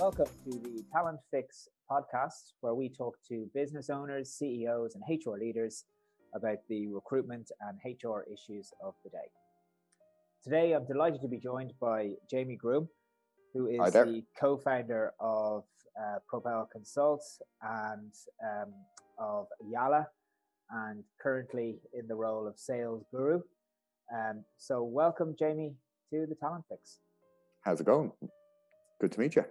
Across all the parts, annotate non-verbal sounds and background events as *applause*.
Welcome to the Talent Fix podcast, where we talk to business owners, CEOs, and HR leaders about the recruitment and HR issues of the day. Today, I'm delighted to be joined by Jamie Groom, who is the co founder of uh, Propel Consults and um, of Yala, and currently in the role of sales guru. Um, so, welcome, Jamie, to the Talent Fix. How's it going? Good to meet you.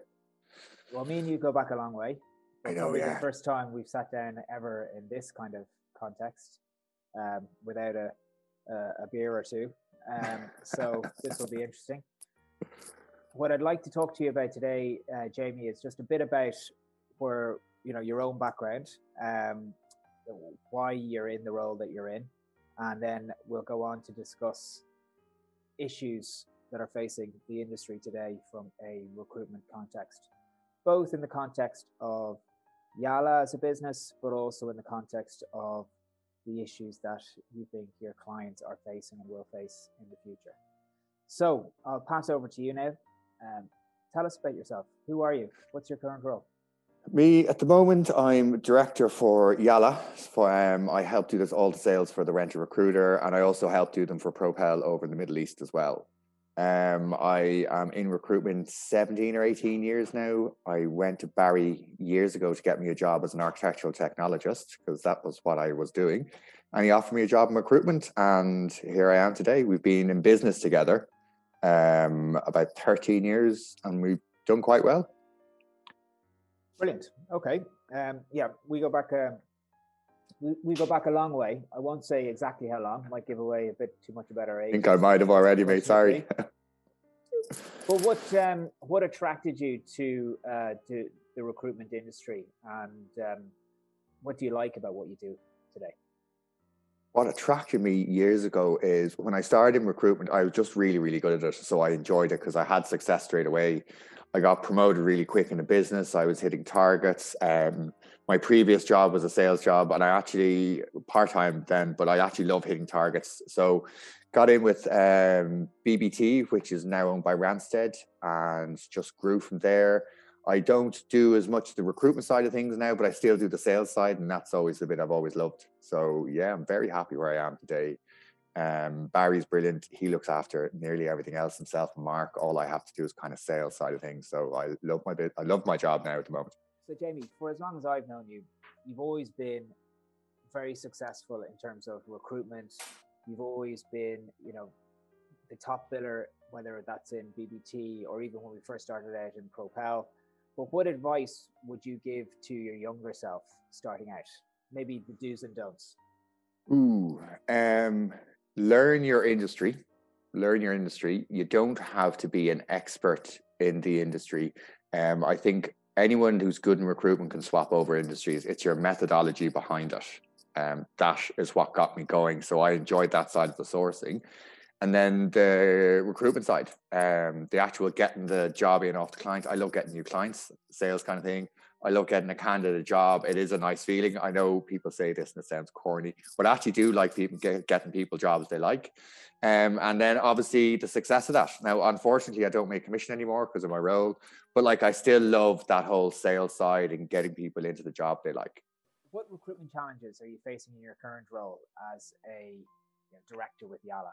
Well, me and you go back a long way. I know, yeah. The first time we've sat down ever in this kind of context, um, without a, a, a beer or two. Um, so *laughs* this will be interesting. What I'd like to talk to you about today, uh, Jamie, is just a bit about where you know your own background, um, why you're in the role that you're in, and then we'll go on to discuss issues that are facing the industry today from a recruitment context, both in the context of Yala as a business, but also in the context of the issues that you think your clients are facing and will face in the future. So I'll pass over to you now. Um, tell us about yourself. Who are you? What's your current role? Me at the moment, I'm director for Yala. For, um, I help do this all the sales for the Rent a Recruiter, and I also help do them for Propel over in the Middle East as well. Um, I am in recruitment 17 or 18 years now. I went to Barry years ago to get me a job as an architectural technologist because that was what I was doing. And he offered me a job in recruitment, and here I am today. We've been in business together um, about 13 years, and we've done quite well. Brilliant. Okay. Um, yeah, we go back. Uh, we, we go back a long way. I won't say exactly how long. Might give away a bit too much about our age. I think I might have already, mate. Sorry. *laughs* *laughs* but what um, what attracted you to uh, to the recruitment industry, and um, what do you like about what you do today? What attracted me years ago is when I started in recruitment, I was just really, really good at it. So I enjoyed it because I had success straight away. I got promoted really quick in the business. I was hitting targets. Um, my previous job was a sales job, and I actually part time then, but I actually love hitting targets. So, got in with um, BBT, which is now owned by Randstad, and just grew from there. I don't do as much the recruitment side of things now, but I still do the sales side, and that's always the bit I've always loved. So, yeah, I'm very happy where I am today. Um, Barry's brilliant. He looks after nearly everything else himself. Mark, all I have to do is kind of sales side of things. So I love my bit. I love my job now at the moment. So Jamie, for as long as I've known you, you've always been very successful in terms of recruitment. You've always been, you know, the top biller, whether that's in BBT or even when we first started out in Propel. But what advice would you give to your younger self starting out? Maybe the do's and don'ts. Ooh, um, learn your industry learn your industry you don't have to be an expert in the industry um, i think anyone who's good in recruitment can swap over industries. It's your methodology behind it. Um, that is what got me going. So i enjoyed that side of the sourcing. And then the recruitment side um, the actual getting the job in off the client. I love getting new clients sales kind of thing I love getting a candidate job. It is a nice feeling. I know people say this and it sounds corny, but I actually do like people get, getting people jobs they like. Um, and then obviously the success of that. Now, unfortunately, I don't make commission anymore because of my role, but like I still love that whole sales side and getting people into the job they like. What recruitment challenges are you facing in your current role as a you know, director with Yala?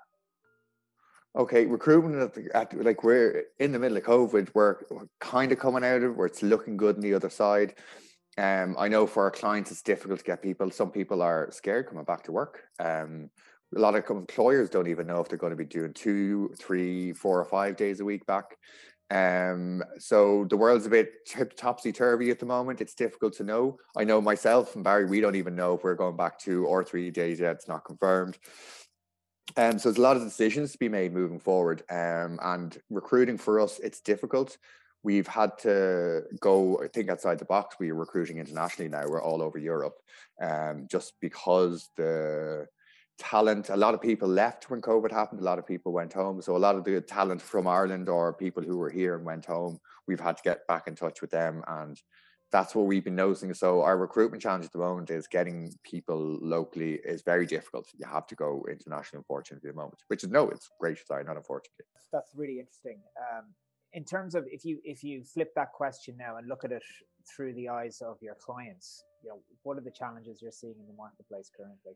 Okay, recruitment at, the, at like we're in the middle of COVID, we're, we're kind of coming out of where it's looking good on the other side. Um, I know for our clients, it's difficult to get people. Some people are scared coming back to work. Um, a lot of employers don't even know if they're going to be doing two, three, four, or five days a week back. Um, so the world's a bit topsy turvy at the moment. It's difficult to know. I know myself and Barry, we don't even know if we're going back two or three days yet. It's not confirmed. Um, so there's a lot of decisions to be made moving forward. Um, and recruiting for us, it's difficult. We've had to go, I think, outside the box. We are recruiting internationally now. We're all over Europe, um, just because the talent, a lot of people left when COVID happened. A lot of people went home. So a lot of the talent from Ireland or people who were here and went home, we've had to get back in touch with them and that's what we've been noticing. So our recruitment challenge at the moment is getting people locally is very difficult. You have to go international, unfortunately, at the moment. Which is no, it's great. Sorry, not unfortunately. That's really interesting. Um, in terms of if you if you flip that question now and look at it through the eyes of your clients, you know, what are the challenges you're seeing in the marketplace currently?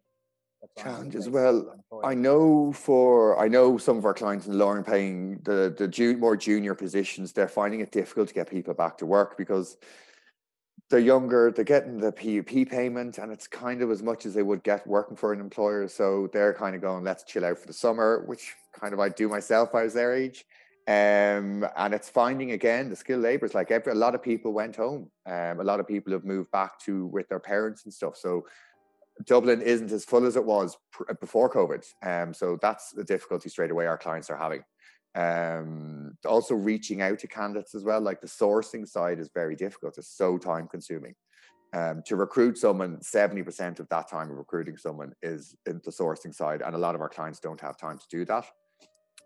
Challenges. Well, I know for I know some of our clients in lower paying the the ju- more junior positions, they're finding it difficult to get people back to work because they're younger, they're getting the PUP payment, and it's kind of as much as they would get working for an employer. So they're kind of going, let's chill out for the summer, which kind of I do myself. I was their age. Um, and it's finding again the skilled labour. laborers. Like every, a lot of people went home. Um, a lot of people have moved back to with their parents and stuff. So Dublin isn't as full as it was pr- before COVID. Um, so that's the difficulty straight away our clients are having. Um, also reaching out to candidates as well. Like the sourcing side is very difficult. It's so time consuming. Um, to recruit someone, 70% of that time of recruiting someone is in the sourcing side. And a lot of our clients don't have time to do that.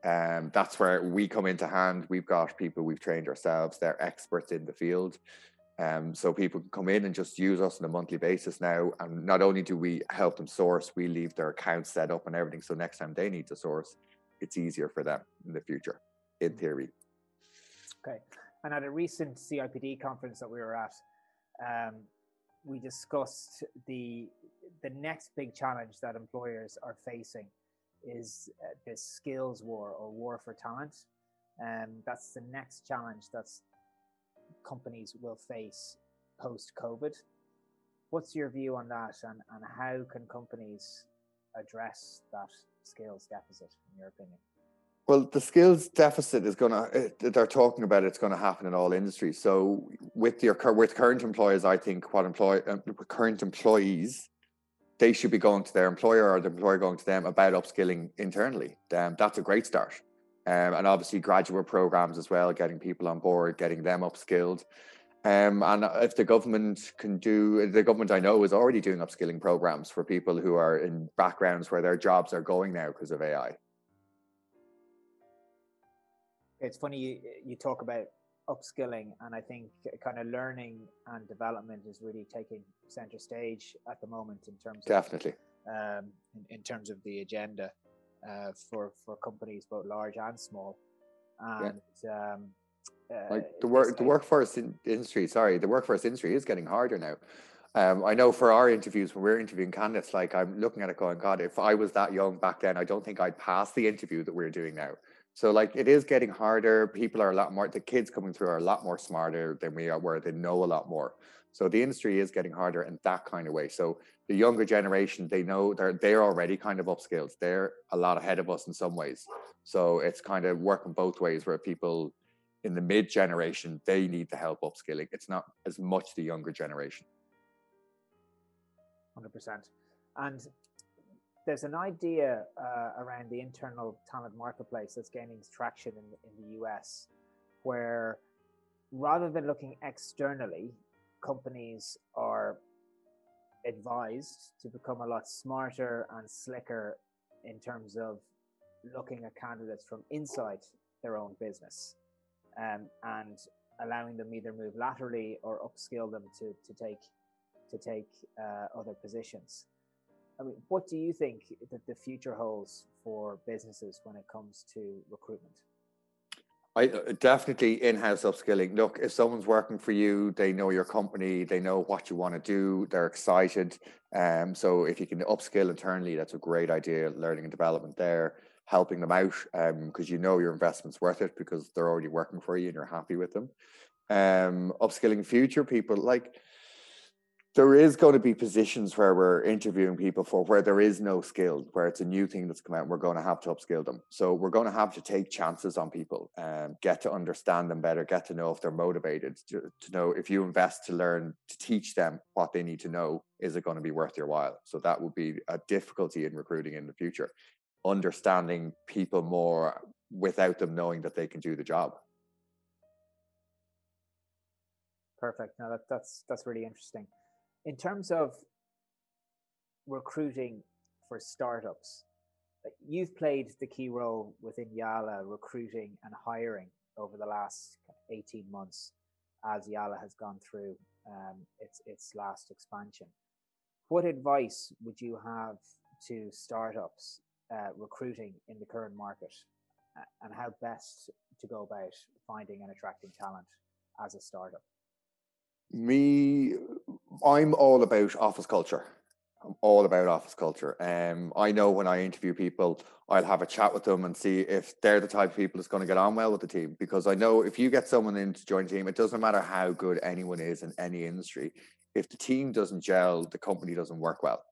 Um, that's where we come into hand. We've got people we've trained ourselves, they're experts in the field. Um, so people can come in and just use us on a monthly basis now. And not only do we help them source, we leave their accounts set up and everything. So next time they need to source, it's easier for them in the future, in mm. theory. Okay. And at a recent CIPD conference that we were at, um, we discussed the the next big challenge that employers are facing is uh, this skills war or war for talent. And um, that's the next challenge that's companies will face post COVID. What's your view on that, and, and how can companies address that skills deficit, in your opinion? Well, the skills deficit is going to, they're talking about it's going to happen in all industries. So, with your with current employers, I think what employ uh, current employees they should be going to their employer or the employer going to them about upskilling internally. Um, that's a great start. Um, and obviously graduate programs as well, getting people on board, getting them upskilled. Um, and if the government can do, the government I know is already doing upskilling programs for people who are in backgrounds where their jobs are going now because of AI. It's funny you, you talk about upskilling and i think kind of learning and development is really taking center stage at the moment in terms definitely of, um, in, in, terms of the agenda uh, for for companies both large and small and yeah. um, uh, like the work the workforce in industry sorry the workforce industry is getting harder now um, I know for our interviews when we're interviewing candidates, like I'm looking at it going, God, if I was that young back then, I don't think I'd pass the interview that we're doing now. So like it is getting harder. People are a lot more. The kids coming through are a lot more smarter than we are, where they know a lot more. So the industry is getting harder in that kind of way. So the younger generation, they know they're they're already kind of upskilled. They're a lot ahead of us in some ways. So it's kind of working both ways, where people in the mid generation they need the help upskilling. It's not as much the younger generation. Hundred percent. And there's an idea uh, around the internal talent marketplace that's gaining traction in, in the US, where rather than looking externally, companies are advised to become a lot smarter and slicker in terms of looking at candidates from inside their own business um, and allowing them either move laterally or upskill them to, to take to take uh, other positions. I mean, what do you think that the future holds for businesses when it comes to recruitment? I uh, definitely in-house upskilling. Look, if someone's working for you, they know your company, they know what you want to do, they're excited. Um, so if you can upskill internally, that's a great idea. Learning and development there, helping them out because um, you know your investment's worth it because they're already working for you and you're happy with them. Um, upskilling future people, like there is going to be positions where we're interviewing people for where there is no skill, where it's a new thing that's come out. We're going to have to upskill them. So we're going to have to take chances on people um, get to understand them better, get to know if they're motivated, to, to know if you invest to learn to teach them what they need to know, is it going to be worth your while? So that would be a difficulty in recruiting in the future, understanding people more without them knowing that they can do the job. Perfect. Now that, that's that's really interesting in terms of recruiting for startups, you've played the key role within Yala recruiting and hiring over the last 18 months as Yala has gone through um, its its last expansion. What advice would you have to startups uh, recruiting in the current market? and how best to go about finding and attracting talent as a startup? Me, I'm all about office culture. I'm all about office culture. Um, I know when I interview people, I'll have a chat with them and see if they're the type of people that's going to get on well with the team. Because I know if you get someone in to join a team, it doesn't matter how good anyone is in any industry. If the team doesn't gel, the company doesn't work well.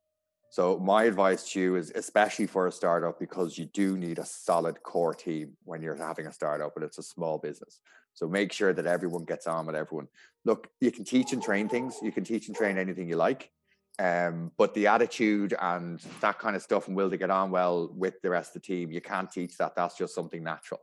So my advice to you is, especially for a startup, because you do need a solid core team when you're having a startup, but it's a small business. So make sure that everyone gets on with everyone. Look, you can teach and train things. You can teach and train anything you like. Um, but the attitude and that kind of stuff and will to get on well with the rest of the team, you can't teach that. That's just something natural.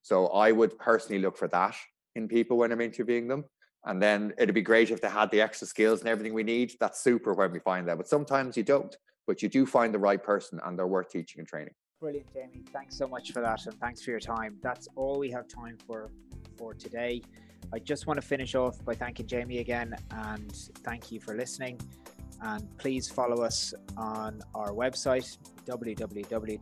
So I would personally look for that in people when I'm interviewing them. And then it'd be great if they had the extra skills and everything we need. That's super when we find that. But sometimes you don't. But you do find the right person and they're worth teaching and training. Brilliant, Jamie. Thanks so much for that. And thanks for your time. That's all we have time for for today. I just want to finish off by thanking Jamie again and thank you for listening. And please follow us on our website, www.yala.ie,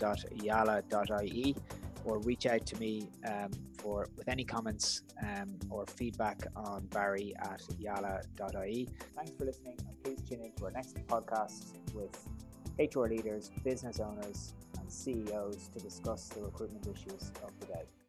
or reach out to me um, for with any comments um, or feedback on barry at yala.ie. Thanks for listening, and please tune in to our next podcast with HR leaders, business owners, and CEOs to discuss the recruitment issues of the day.